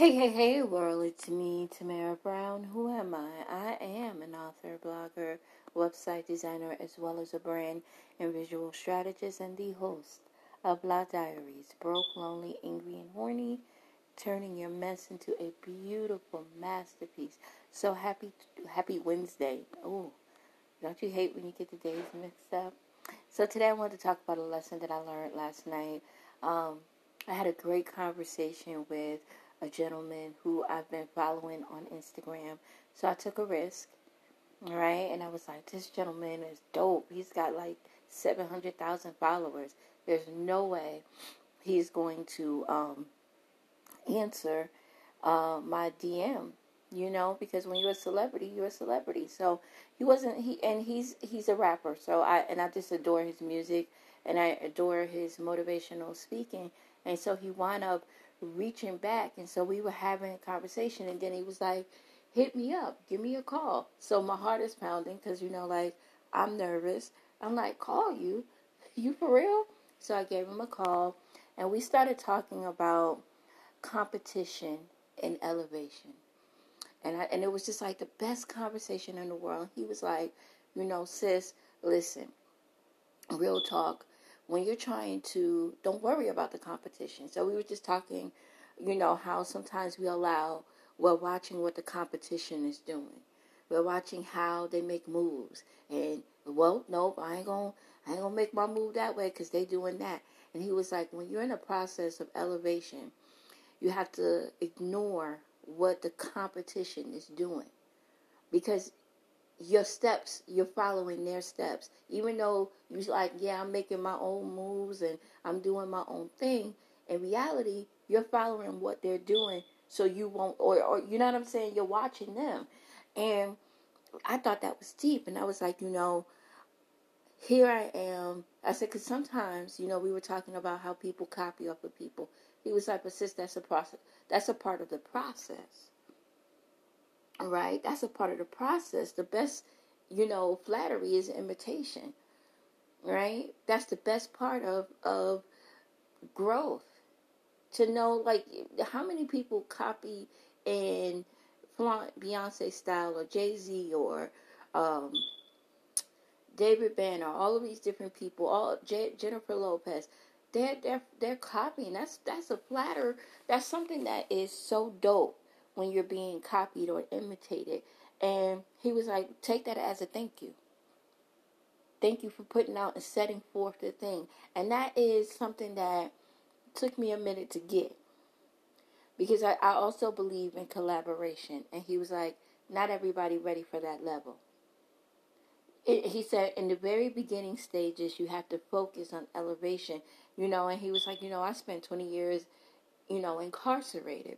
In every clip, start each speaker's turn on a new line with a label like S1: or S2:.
S1: Hey, hey, hey, world, it's me, Tamara Brown. Who am I? I am an author, blogger, website designer, as well as a brand and visual strategist and the host of Blah Diaries Broke, Lonely, Angry, and Horny, turning your mess into a beautiful masterpiece. So happy, happy Wednesday. Oh, don't you hate when you get the days mixed up? So today I want to talk about a lesson that I learned last night. Um, I had a great conversation with a gentleman who I've been following on Instagram. So I took a risk, right? And I was like, this gentleman is dope. He's got like 700,000 followers. There's no way he's going to um, answer uh, my DM, you know, because when you're a celebrity, you're a celebrity. So he wasn't, he, and he's, he's a rapper. So I, and I just adore his music and I adore his motivational speaking. And so he wound up reaching back. And so we were having a conversation, and then he was like, hit me up, give me a call. So my heart is pounding because, you know, like, I'm nervous. I'm like, call you? You for real? So I gave him a call, and we started talking about competition and elevation. And I, and it was just like the best conversation in the world. He was like, you know, sis, listen, real talk when you're trying to don't worry about the competition. So we were just talking, you know, how sometimes we allow we're watching what the competition is doing. We're watching how they make moves, and well, nope, I ain't gonna, I ain't gonna make my move that way because they doing that. And he was like, when you're in a process of elevation, you have to ignore what the competition is doing, because your steps, you're following their steps. Even though you're like, yeah, I'm making my own moves and I'm doing my own thing. In reality, you're following what they're doing so you won't, or, or you know what I'm saying? You're watching them. And I thought that was deep. And I was like, you know, here I am. I said, because sometimes, you know, we were talking about how people copy off of people. He was like, but sis, that's a process. That's a part of the process right? That's a part of the process. The best, you know, flattery is imitation, right? That's the best part of of growth. To know, like, how many people copy and flaunt Beyonce style or Jay Z or um, David Banner, all of these different people, all J- Jennifer Lopez. They're, they're they're copying. That's that's a flatter. That's something that is so dope when you're being copied or imitated. And he was like, take that as a thank you. Thank you for putting out and setting forth the thing. And that is something that took me a minute to get. Because I, I also believe in collaboration. And he was like, not everybody ready for that level. It, he said in the very beginning stages, you have to focus on elevation. You know, and he was like, you know, I spent 20 years, you know, incarcerated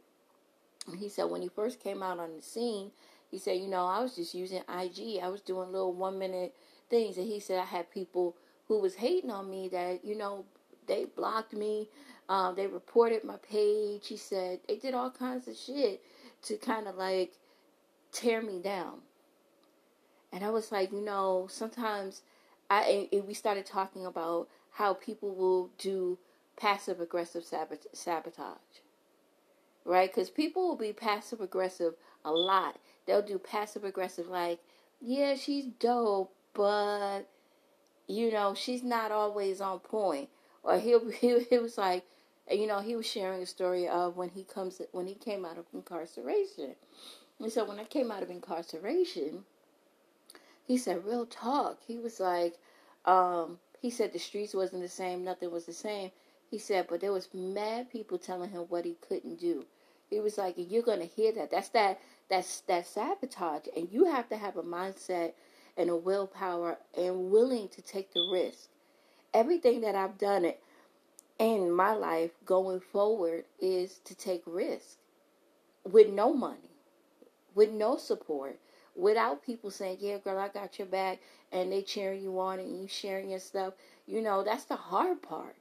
S1: he said when he first came out on the scene, he said, you know, I was just using IG. I was doing little one minute things. And he said I had people who was hating on me that, you know, they blocked me. Um, they reported my page. He said they did all kinds of shit to kind of like tear me down. And I was like, you know, sometimes I and we started talking about how people will do passive aggressive sabotage right? Because people will be passive aggressive a lot. They'll do passive aggressive, like, yeah, she's dope, but you know, she's not always on point. Or he'll he, he was like, you know, he was sharing a story of when he comes when he came out of incarceration. And so when I came out of incarceration, he said, real talk. He was like, um, he said the streets wasn't the same, nothing was the same. He said, but there was mad people telling him what he couldn't do. He was like, you're gonna hear that. That's that that's that sabotage. And you have to have a mindset and a willpower and willing to take the risk. Everything that I've done it in my life going forward is to take risk with no money, with no support, without people saying, Yeah, girl, I got your back and they cheering you on and you sharing your stuff. You know, that's the hard part.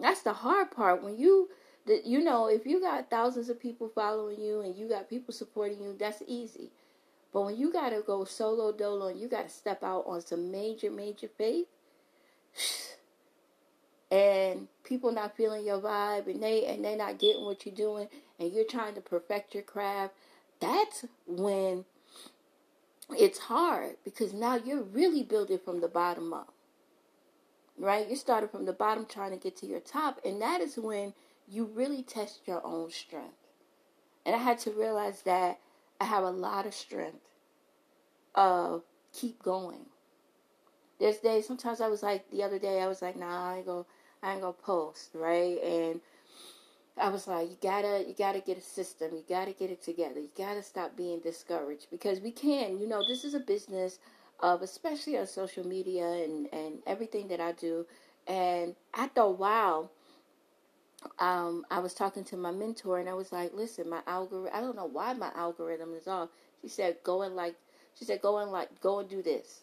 S1: That's the hard part. When you that you know if you got thousands of people following you and you got people supporting you that's easy but when you got to go solo dolo and you got to step out on some major major faith and people not feeling your vibe and they and they not getting what you're doing and you're trying to perfect your craft that's when it's hard because now you're really building from the bottom up right you're starting from the bottom trying to get to your top and that is when you really test your own strength and i had to realize that i have a lot of strength of keep going there's days sometimes i was like the other day i was like nah i ain't gonna I ain't gonna post, right? And I was like, you gotta, you gotta get a system. You gotta get it together. You gotta stop being discouraged because we can. You know, this is a business of, especially on social media and and everything that I do. And after a while, um, I was talking to my mentor and I was like, listen, my algorithm. I don't know why my algorithm is off. She said, go and like. She said, go and like, go and do this.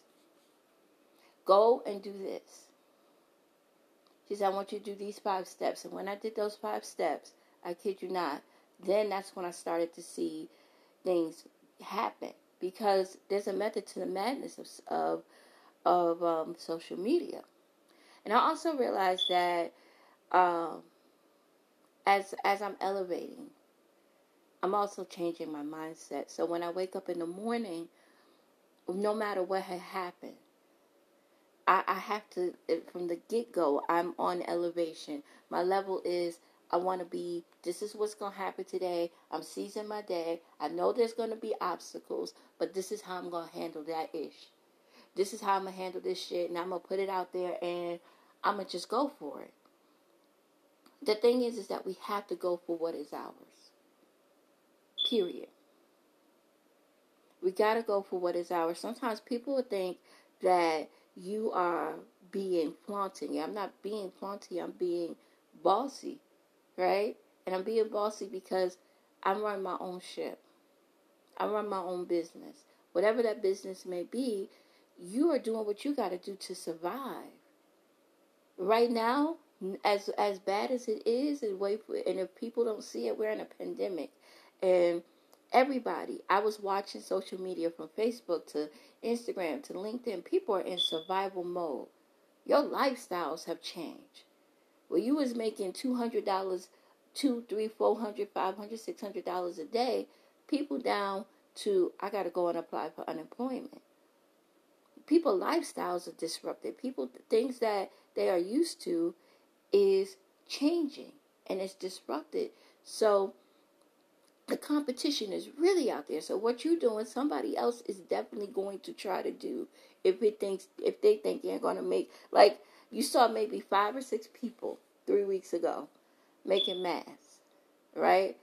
S1: Go and do this she said, I want you to do these five steps. And when I did those five steps, I kid you not, then that's when I started to see things happen. Because there's a method to the madness of of, of um, social media. And I also realized that um, as as I'm elevating, I'm also changing my mindset. So when I wake up in the morning, no matter what had happened, I, I have to, from the get go, I'm on elevation. My level is, I want to be, this is what's going to happen today. I'm seizing my day. I know there's going to be obstacles, but this is how I'm going to handle that ish. This is how I'm going to handle this shit, and I'm going to put it out there, and I'm going to just go for it. The thing is, is that we have to go for what is ours. Period. We got to go for what is ours. Sometimes people would think that you are being flaunting. I'm not being flaunty, I'm being bossy, right? And I'm being bossy because I'm running my own ship. I run my own business. Whatever that business may be, you are doing what you got to do to survive. Right now, as as bad as it is, and wait for, and if people don't see it, we're in a pandemic, and everybody. I was watching social media from Facebook to Instagram to LinkedIn. People are in survival mode. Your lifestyles have changed. Well, you was making two hundred dollars, two, three, four hundred, five hundred, six hundred dollars a day. People down to I got to go and apply for unemployment. People lifestyles are disrupted. People things that they are used to is changing and it's disrupted. So the competition is really out there. So what you're doing, somebody else is definitely going to try to do if it thinks if they think going to make like you saw maybe five or six people three weeks ago making masks, right?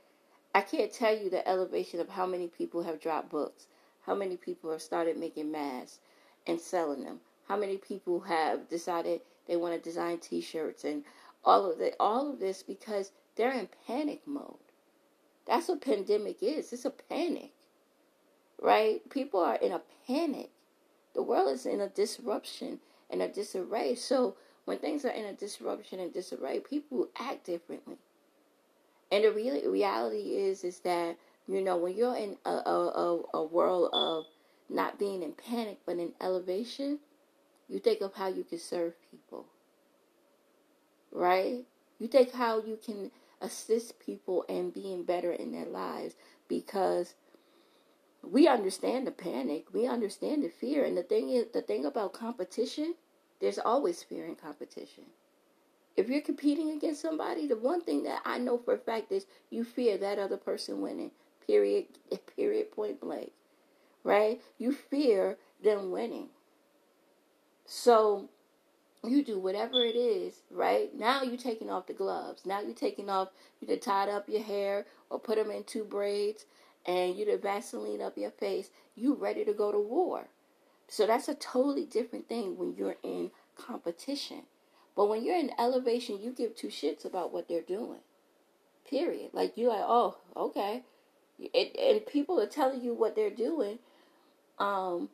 S1: I can't tell you the elevation of how many people have dropped books, how many people have started making masks and selling them, how many people have decided they want to design T-shirts and all of that, all of this because they're in panic mode that's what pandemic is. It's a panic, right? People are in a panic. The world is in a disruption and a disarray. So when things are in a disruption and disarray, people act differently. And the real reality is, is that you know when you're in a, a, a world of not being in panic but in elevation, you think of how you can serve people, right? You think how you can assist people in being better in their lives because we understand the panic, we understand the fear, and the thing is, the thing about competition, there's always fear in competition. If you're competing against somebody, the one thing that I know for a fact is you fear that other person winning. Period. Period. Point blank. Right? You fear them winning. So you do whatever it is, right? Now you're taking off the gloves. Now you're taking off, you to tied up your hair or put them in two braids and you to Vaseline up your face. You ready to go to war. So that's a totally different thing when you're in competition. But when you're in elevation, you give two shits about what they're doing. Period. Like you're like, oh, okay. It, and people are telling you what they're doing. Um,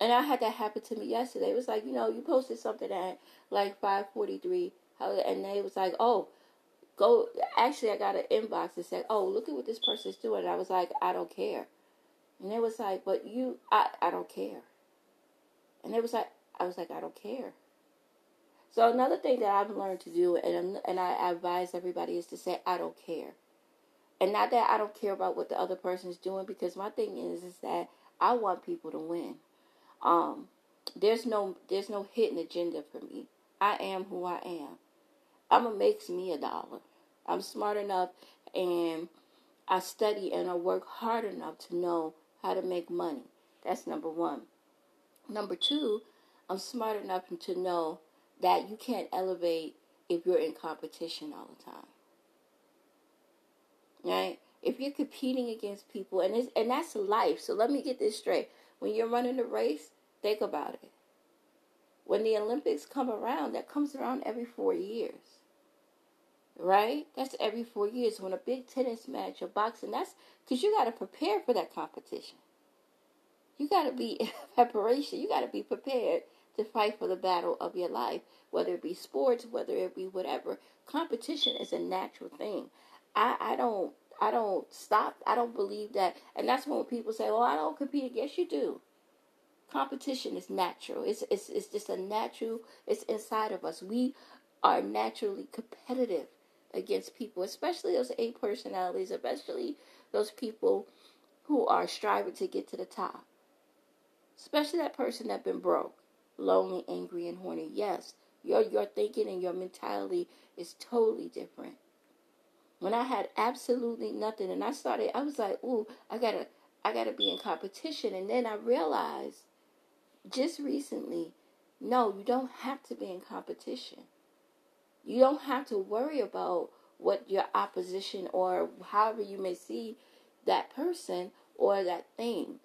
S1: and I had that happen to me yesterday. It was like, you know, you posted something at like 5:43, and they was like, oh, go. Actually, I got an inbox that said, oh, look at what this person's doing. And I was like, I don't care. And they was like, but you, I, I don't care. And it was like, I was like, I don't care. So another thing that I've learned to do, and and I advise everybody is to say I don't care, and not that I don't care about what the other person is doing, because my thing is is that I want people to win. Um, there's no there's no hidden agenda for me. I am who I am. I'm gonna make me a dollar. I'm smart enough, and I study and I work hard enough to know how to make money. That's number one. Number two, I'm smart enough to know that you can't elevate if you're in competition all the time. Right? If you're competing against people and it's and that's life. So let me get this straight. When you're running a race, think about it. When the Olympics come around, that comes around every 4 years. Right? That's every 4 years when a big tennis match or boxing, that's cuz you got to prepare for that competition. You got to be in preparation. You got to be prepared to fight for the battle of your life, whether it be sports, whether it be whatever. Competition is a natural thing. I, I don't I don't stop. I don't believe that. And that's when people say, "Well, I don't compete." Yes, you do. Competition is natural. It's it's it's just a natural. It's inside of us. We are naturally competitive against people, especially those A personalities, especially those people who are striving to get to the top. Especially that person that been broke lonely, angry, and horny. Yes, your your thinking and your mentality is totally different. When I had absolutely nothing and I started I was like, ooh, I gotta I gotta be in competition and then I realized just recently, no, you don't have to be in competition. You don't have to worry about what your opposition or however you may see that person or that thing.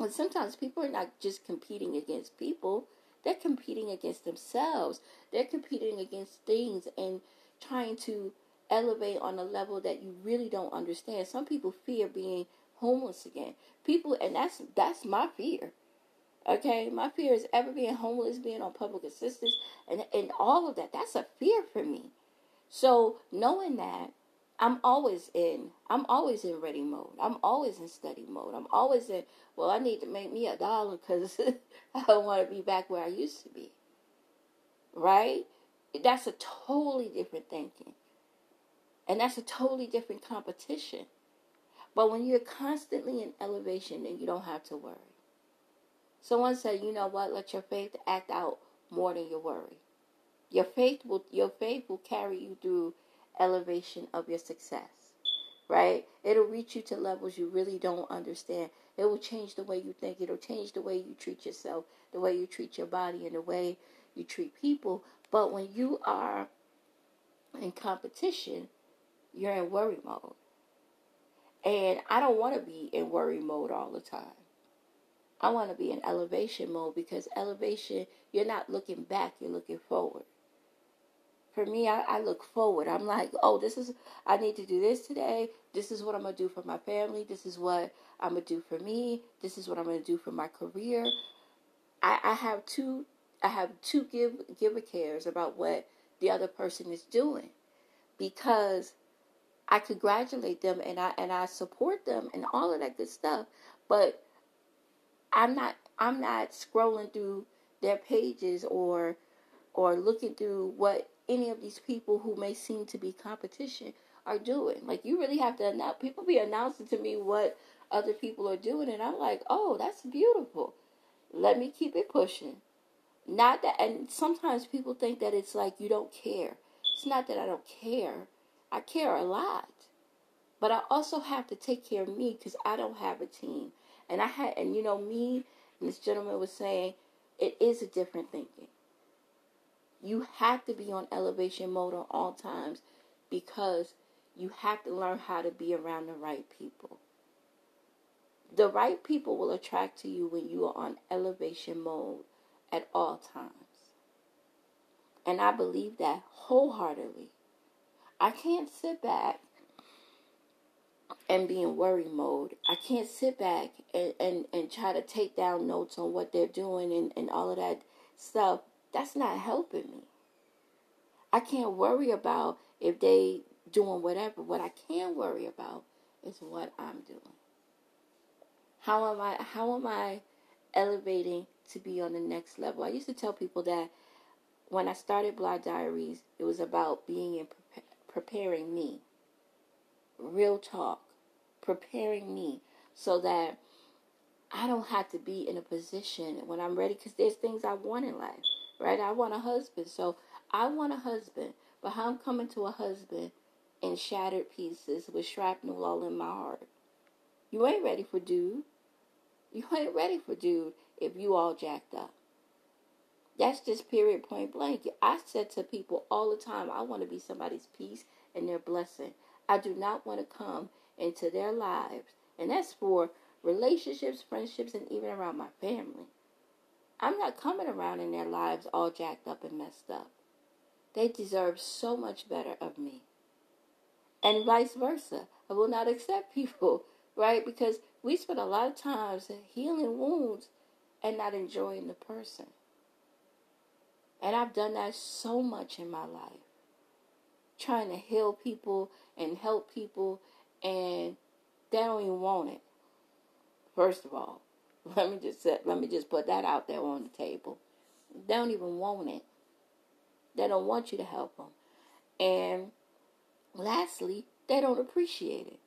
S1: And sometimes people are not just competing against people, they're competing against themselves. They're competing against things and trying to elevate on a level that you really don't understand. Some people fear being homeless again. People and that's that's my fear. Okay, my fear is ever being homeless, being on public assistance, and and all of that. That's a fear for me. So knowing that, I'm always in. I'm always in ready mode. I'm always in study mode. I'm always in. Well, I need to make me a dollar because I don't want to be back where I used to be. Right? That's a totally different thinking, and that's a totally different competition. But when you're constantly in elevation, then you don't have to worry. Someone said, "You know what? Let your faith act out more than your worry. Your faith will. Your faith will carry you through." Elevation of your success, right? It'll reach you to levels you really don't understand. It will change the way you think. It'll change the way you treat yourself, the way you treat your body, and the way you treat people. But when you are in competition, you're in worry mode. And I don't want to be in worry mode all the time. I want to be in elevation mode because elevation, you're not looking back, you're looking forward for me, I, I, look forward. I'm like, oh, this is, I need to do this today. This is what I'm going to do for my family. This is what I'm going to do for me. This is what I'm going to do for my career. I, I have two, I have two give, giver cares about what the other person is doing because I congratulate them and I, and I support them and all of that good stuff. But I'm not, I'm not scrolling through their pages or, or looking through what any of these people who may seem to be competition are doing. Like you really have to announce. People be announcing to me what other people are doing, and I'm like, oh, that's beautiful. Let me keep it pushing. Not that, and sometimes people think that it's like you don't care. It's not that I don't care. I care a lot, but I also have to take care of me because I don't have a team. And I had, and you know, me and this gentleman was saying, it is a different thinking. You have to be on elevation mode at all times because you have to learn how to be around the right people. The right people will attract to you when you are on elevation mode at all times. And I believe that wholeheartedly. I can't sit back and be in worry mode. I can't sit back and, and, and try to take down notes on what they're doing and, and all of that stuff that's not helping me. I can't worry about if they doing whatever. What I can worry about is what I'm doing. How am I how am I elevating to be on the next level? I used to tell people that when I started Blog Diaries, it was about being and pre- preparing me. Real talk. Preparing me so that I don't have to be in a position when I'm ready because there's things I want in life, right? I want a husband. So I want a husband, but how I'm coming to a husband in shattered pieces with shrapnel all in my heart. You ain't ready for dude. You ain't ready for dude if you all jacked up. That's just period point blank. I said to people all the time, I want to be somebody's peace and their blessing. I do not want to come into their lives. And that's for relationships, friendships, and even around my family. I'm not coming around in their lives all jacked up and messed up. They deserve so much better of me. And vice versa. I will not accept people, right? Because we spend a lot of times healing wounds and not enjoying the person. And I've done that so much in my life. Trying to heal people and help people, and they don't even want it. First of all, let me just let me just put that out there on the table. They don't even want it. They don't want you to help them. And lastly, they don't appreciate it.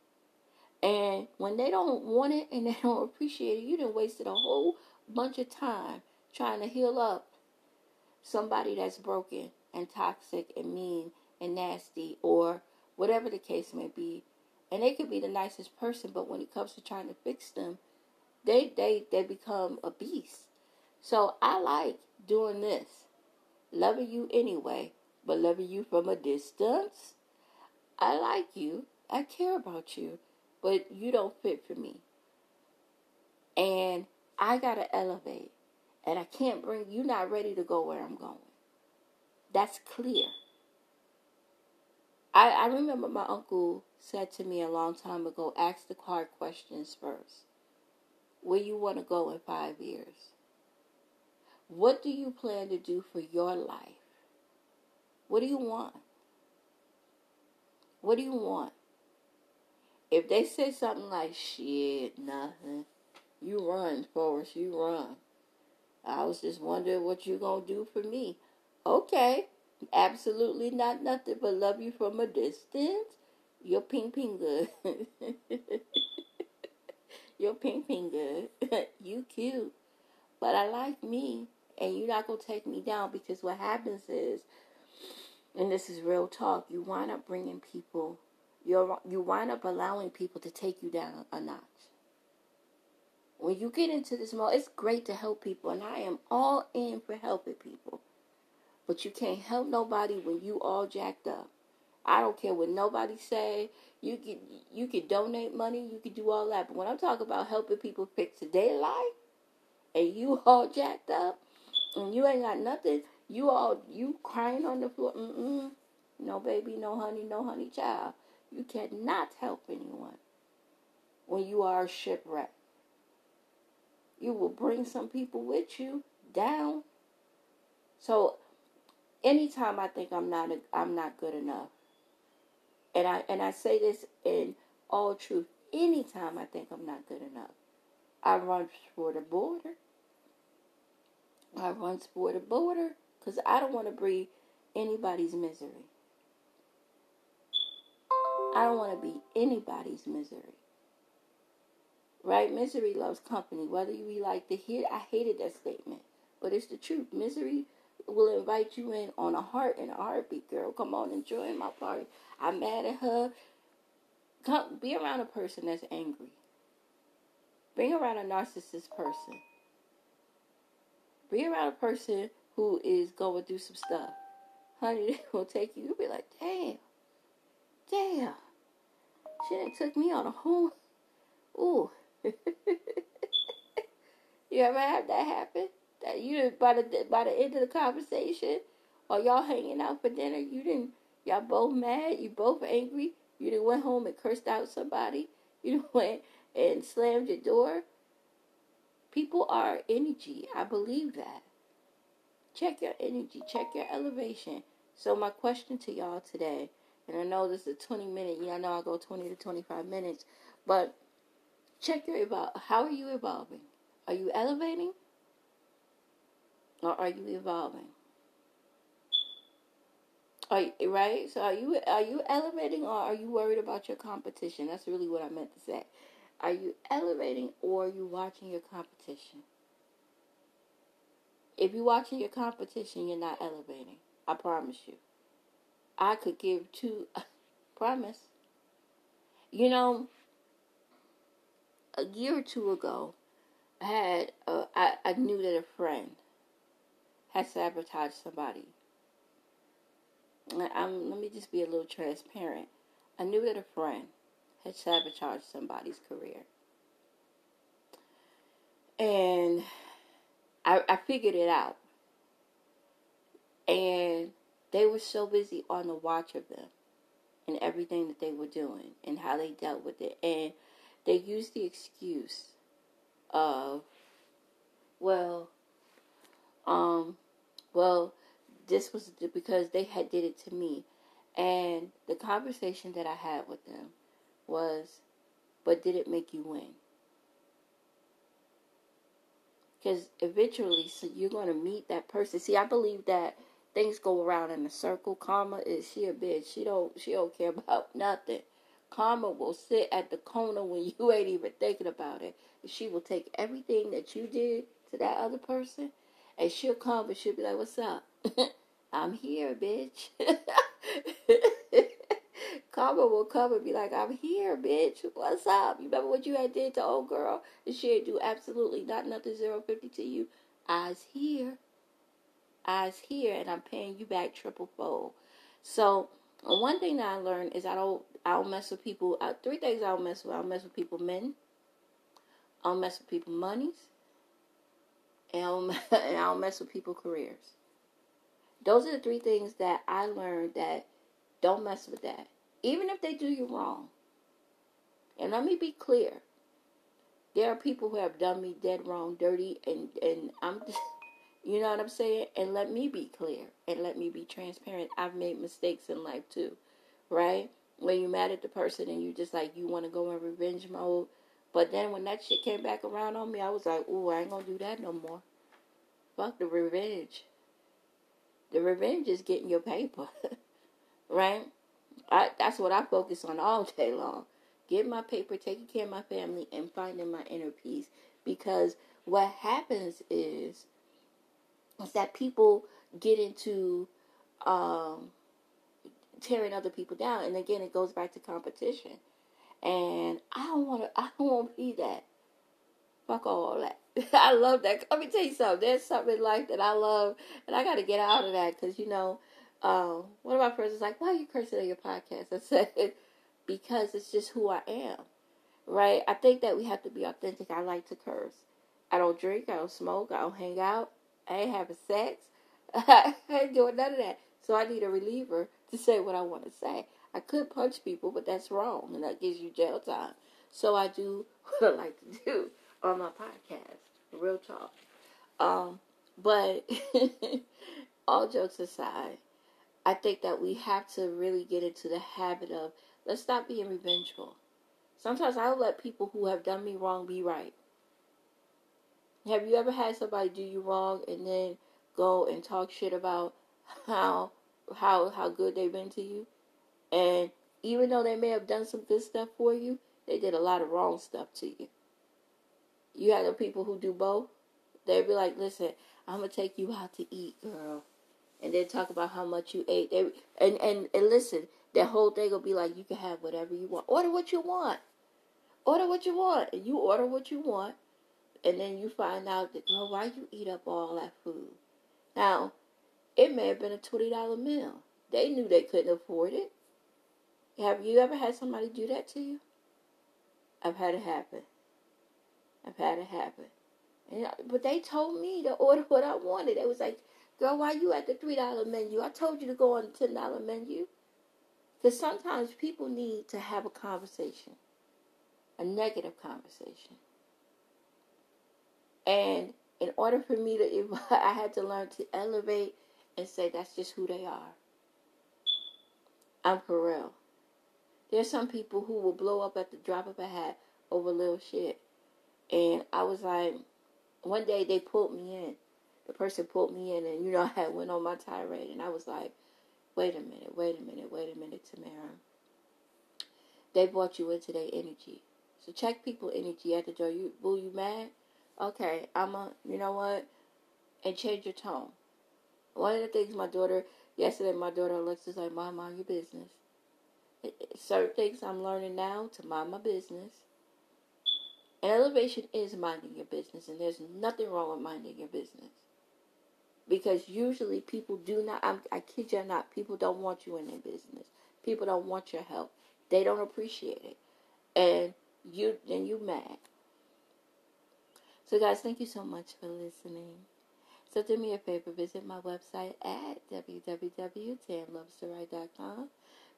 S1: And when they don't want it and they don't appreciate it, you done wasted a whole bunch of time trying to heal up somebody that's broken and toxic and mean and nasty or whatever the case may be. And they could be the nicest person, but when it comes to trying to fix them, they they they become a beast. So I like doing this. Loving you anyway, but loving you from a distance. I like you. I care about you, but you don't fit for me. And I got to elevate and I can't bring you not ready to go where I'm going. That's clear. I, I remember my uncle said to me a long time ago, ask the hard questions first. Where you want to go in five years? What do you plan to do for your life? What do you want? What do you want? If they say something like, shit, nothing, you run, Forrest, you run. I was just wondering what you gonna do for me. Okay, absolutely not nothing but love you from a distance. You're ping ping good. You're ping ping good. you cute. But I like me and you're not gonna take me down because what happens is and this is real talk, you wind up bringing people you you wind up allowing people to take you down a notch when you get into this mode, it's great to help people, and I am all in for helping people. But you can't help nobody when you all jacked up. I don't care what nobody say. You can you can donate money, you can do all that. But when I'm talking about helping people fix their life, and you all jacked up, and you ain't got nothing, you all you crying on the floor. Mm-mm. No baby, no honey, no honey child. You cannot help anyone when you are shipwrecked. You will bring some people with you down. So anytime I think I'm not a, I'm not good enough, and I and I say this in all truth, anytime I think I'm not good enough, I run for the border. I run for the border because I don't want to breathe anybody's misery. I don't want to be anybody's misery. Right? Misery loves company. Whether you like to hear, I hated that statement, but it's the truth. Misery will invite you in on a heart and a heartbeat, girl. Come on, enjoy my party. I'm mad at her. Come, be around a person that's angry. Bring around a narcissist person. Be around a person who is going through some stuff. Honey, they will take you. You'll be like, damn, damn. She done took me on a whole. Ooh, you ever had that happen? That you by the by the end of the conversation, or y'all hanging out for dinner, you didn't y'all both mad, you both angry, you didn't went home and cursed out somebody, you didn't went and slammed your door. People are energy. I believe that. Check your energy, check your elevation. So my question to y'all today, and I know this is a 20 minute, y'all know I go 20 to 25 minutes, but Check your evol. How are you evolving? Are you elevating? Or are you evolving? Are, you, right? So are you are you elevating or are you worried about your competition? That's really what I meant to say. Are you elevating or are you watching your competition? If you're watching your competition, you're not elevating. I promise you. I could give two promise. You know, a year or two ago, I had uh, I, I knew that a friend had sabotaged somebody I'm, let me just be a little transparent. I knew that a friend had sabotaged somebody's career. And I, I figured it out. And they were so busy on the watch of them and everything that they were doing and how they dealt with it. And they used the excuse of, well, um, well, this was because they had did it to me. And the conversation that i had with them was but did it make you win? Because eventually so you're going to meet that person. See i believe that things go around in a circle. Karma is she a bitch. She don't she don't care about nothing. Karma will sit at the corner when you ain't even thinking about it. She will take everything that you did to that other person and she'll come and she'll be like what's up I'm here, bitch. Karma will come and be like, I'm here, bitch. What's up? You remember what you had did to old girl? And she ain't do absolutely not nothing zero fifty to you. I's here. I's here and I'm paying you back triple fold. So one thing that I learned is I don't I don't mess with people. Three things I don't mess with. I don't mess with people men. I don't mess with people monies. And I don't, and mess with people's careers. Those are the three things that I learned that don't mess with that. Even if they do you wrong. And let me be clear. There are people who have done me dead wrong, dirty, and, and I'm just, you know what I'm saying? And let me be clear and let me be transparent. I've made mistakes in life too, right? When you're mad at the person and you just like, you want to go in revenge mode. But then when that shit came back around on me, I was like, ooh, I ain't gonna do that no more. Fuck the revenge. The revenge is getting your paper, right? I, that's what I focus on all day long. Get my paper, taking care of my family, and finding my inner peace. Because what happens is, is that people get into um, tearing other people down, and again, it goes back to competition. And I don't want to. I don't want to be that. Fuck all that. I love that. Let me tell you something. There's something in life that I love, and I got to get out of that because you know, um, one of my friends was like, "Why are you cursing on your podcast?" I said, "Because it's just who I am." Right? I think that we have to be authentic. I like to curse. I don't drink. I don't smoke. I don't hang out. I ain't having sex. I ain't doing none of that. So I need a reliever to say what I want to say. I could punch people, but that's wrong, and that gives you jail time. So I do what I like to do on my podcast. Real talk. Um, but all jokes aside, I think that we have to really get into the habit of let's stop being revengeful. Sometimes I'll let people who have done me wrong be right. Have you ever had somebody do you wrong and then go and talk shit about how how how good they've been to you? And even though they may have done some good stuff for you, they did a lot of wrong stuff to you. You have the people who do both. They'd be like, listen, I'm gonna take you out to eat, girl, and then talk about how much you ate. They, and and and listen, that whole thing will be like, you can have whatever you want. Order what you want. Order what you want, and you order what you want, and then you find out that, girl, why you eat up all that food? Now, it may have been a twenty dollar meal. They knew they couldn't afford it. Have you ever had somebody do that to you? I've had it happen. I've had it happen. And, uh, but they told me to order what I wanted. It was like, girl, why you at the $3 menu? I told you to go on the $10 menu. Because sometimes people need to have a conversation, a negative conversation. And in order for me to, I had to learn to elevate and say that's just who they are. I'm for. There's some people who will blow up at the drop of a hat over little shit. And I was like, one day they pulled me in. The person pulled me in, and you know, I had went on my tirade, and I was like, wait a minute, wait a minute, wait a minute, Tamara. They brought you into their energy. So check people energy at the door. You boo you mad? Okay, I'm a you know what? And change your tone. One of the things my daughter yesterday my daughter Alexa's like, Mom, mind your business. Certain things I'm learning now to mind my business. Elevation is minding your business, and there's nothing wrong with minding your business. Because usually people do not, I'm, I kid you not, people don't want you in their business. People don't want your help. They don't appreciate it. And you, then you mad. So guys, thank you so much for listening. So do me a favor, visit my website at www.tanlovestowrite.com.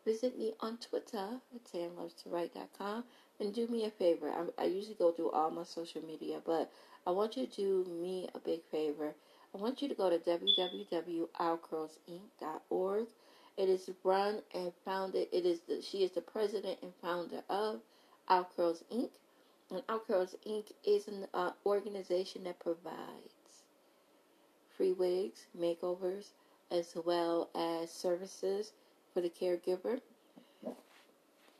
S1: Visit me on Twitter at tanlovestowrite.com. And do me a favor. I, I usually go through all my social media, but I want you to do me a big favor. I want you to go to www.ourcurlsinc.org. It is run and founded. It is the, she is the president and founder of Our Inc. And Our Inc. is an uh, organization that provides free wigs, makeovers, as well as services for the caregiver.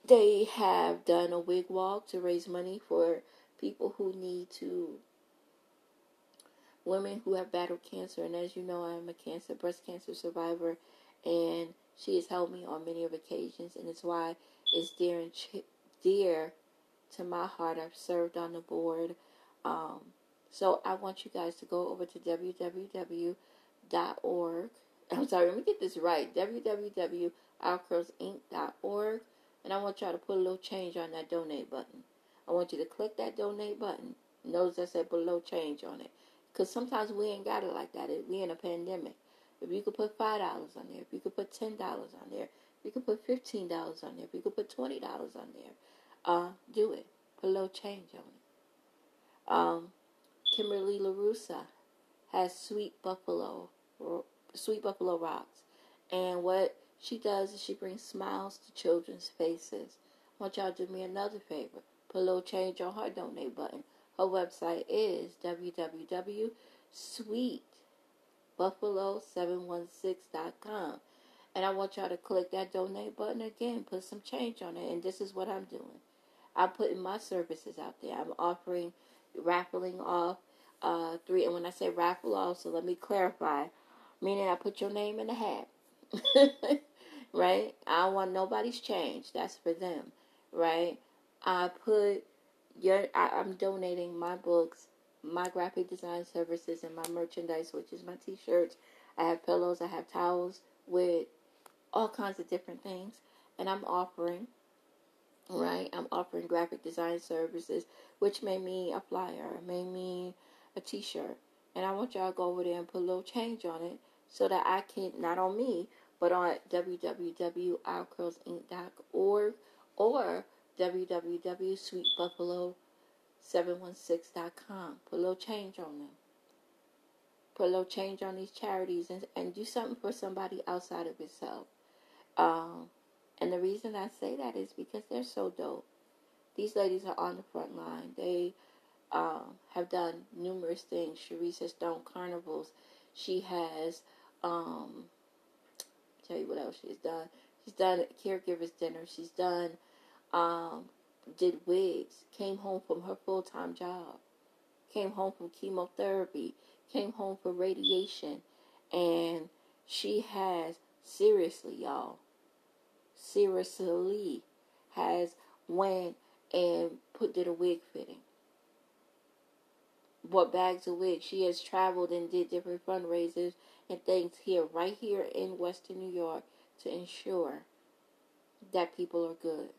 S1: They have done a wig walk to raise money for people who need to, women who have battled cancer. And as you know, I'm a cancer, breast cancer survivor, and she has helped me on many of occasions, and it's why it's dear and ch- dear to my heart. I've served on the board. Um, so I want you guys to go over to www.org. I'm sorry, let me get this right. www.ourcurlsinc.org. And I want y'all to put a little change on that donate button. I want you to click that donate button. Notice I said little change on it. Because sometimes we ain't got it like that. We in a pandemic. If you could put $5 on there, if you could put $10 on there, if you could put $15 on there, if you could put $20 on there, uh, do it. Put a little change on it. Um, Kimberly LaRussa has Sweet Buffalo, Sweet Buffalo Rocks. And what she does is she brings smiles to children's faces. I want y'all to do me another favor. Put a little change on her donate button. Her website is www.sweetbuffalo716.com. And I want y'all to click that donate button again. Put some change on it. And this is what I'm doing. I'm putting my services out there. I'm offering raffling off uh, three. And when I say raffle off, so let me clarify, meaning I put your name in the hat, right? I want nobody's change. That's for them, right? I put your. I, I'm donating my books, my graphic design services, and my merchandise, which is my T-shirts. I have pillows. I have towels with all kinds of different things, and I'm offering right? I'm offering graphic design services, which may mean a flyer, may mean a t-shirt. And I want y'all to go over there and put a little change on it so that I can, not on me, but on www.ourcurlsinc.org or www.sweetbuffalo716.com. Put a little change on them. Put a little change on these charities and, and do something for somebody outside of yourself. Um, and the reason I say that is because they're so dope. These ladies are on the front line. They um, have done numerous things. Sharice has done carnivals. She has, um, tell you what else she's done. She's done caregivers dinner. She's done, um, did wigs. Came home from her full time job. Came home from chemotherapy. Came home for radiation, and she has seriously, y'all seriously has went and put did a wig fitting. Bought bags of wigs. She has traveled and did different fundraisers and things here, right here in Western New York, to ensure that people are good.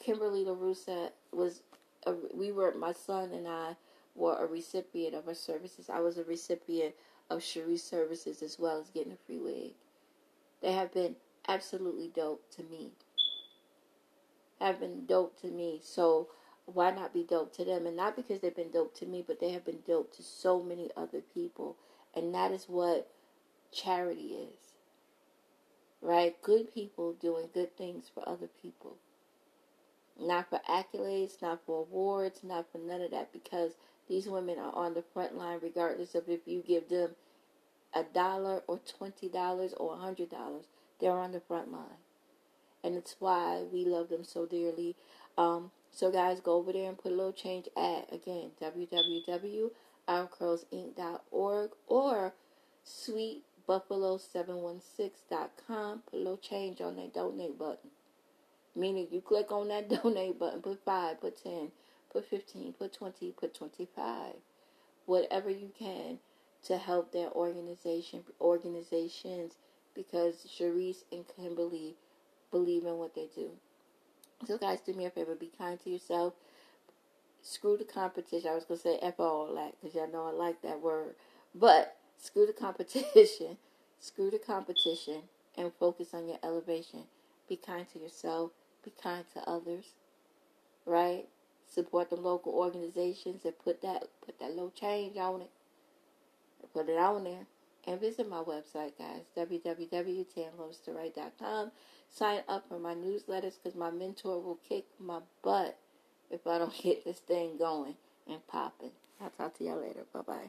S1: Kimberly LaRussa was, a, we were, my son and I were a recipient of her services. I was a recipient of Cherie services as well as getting a free wig. They have been absolutely dope to me. Have been dope to me. So why not be dope to them? And not because they've been dope to me, but they have been dope to so many other people. And that is what charity is. Right? Good people doing good things for other people. Not for accolades, not for awards, not for none of that, because these women are on the front line regardless of if you give them a dollar or twenty dollars or a hundred dollars They're on the front line. And it's why we love them so dearly. Um, so, guys, go over there and put a little change at, again, www.ourcurlsinc.org or sweetbuffalo716.com. Put a little change on that donate button. Meaning you click on that donate button, put 5, put 10, put 15, put 20, put 25. Whatever you can to help their organization organizations because Sharice and Kimberly believe in what they do. So guys, do me a favor, be kind to yourself. Screw the competition. I was gonna say F all that because y'all know I like that word. But screw the competition. screw the competition and focus on your elevation. Be kind to yourself. Be kind to others. Right? Support the local organizations and put that put that little change on it. Put it on there. And visit my website, guys, www.tamlovestowrite.com. Sign up for my newsletters because my mentor will kick my butt if I don't get this thing going and popping. I'll talk to y'all later. Bye bye.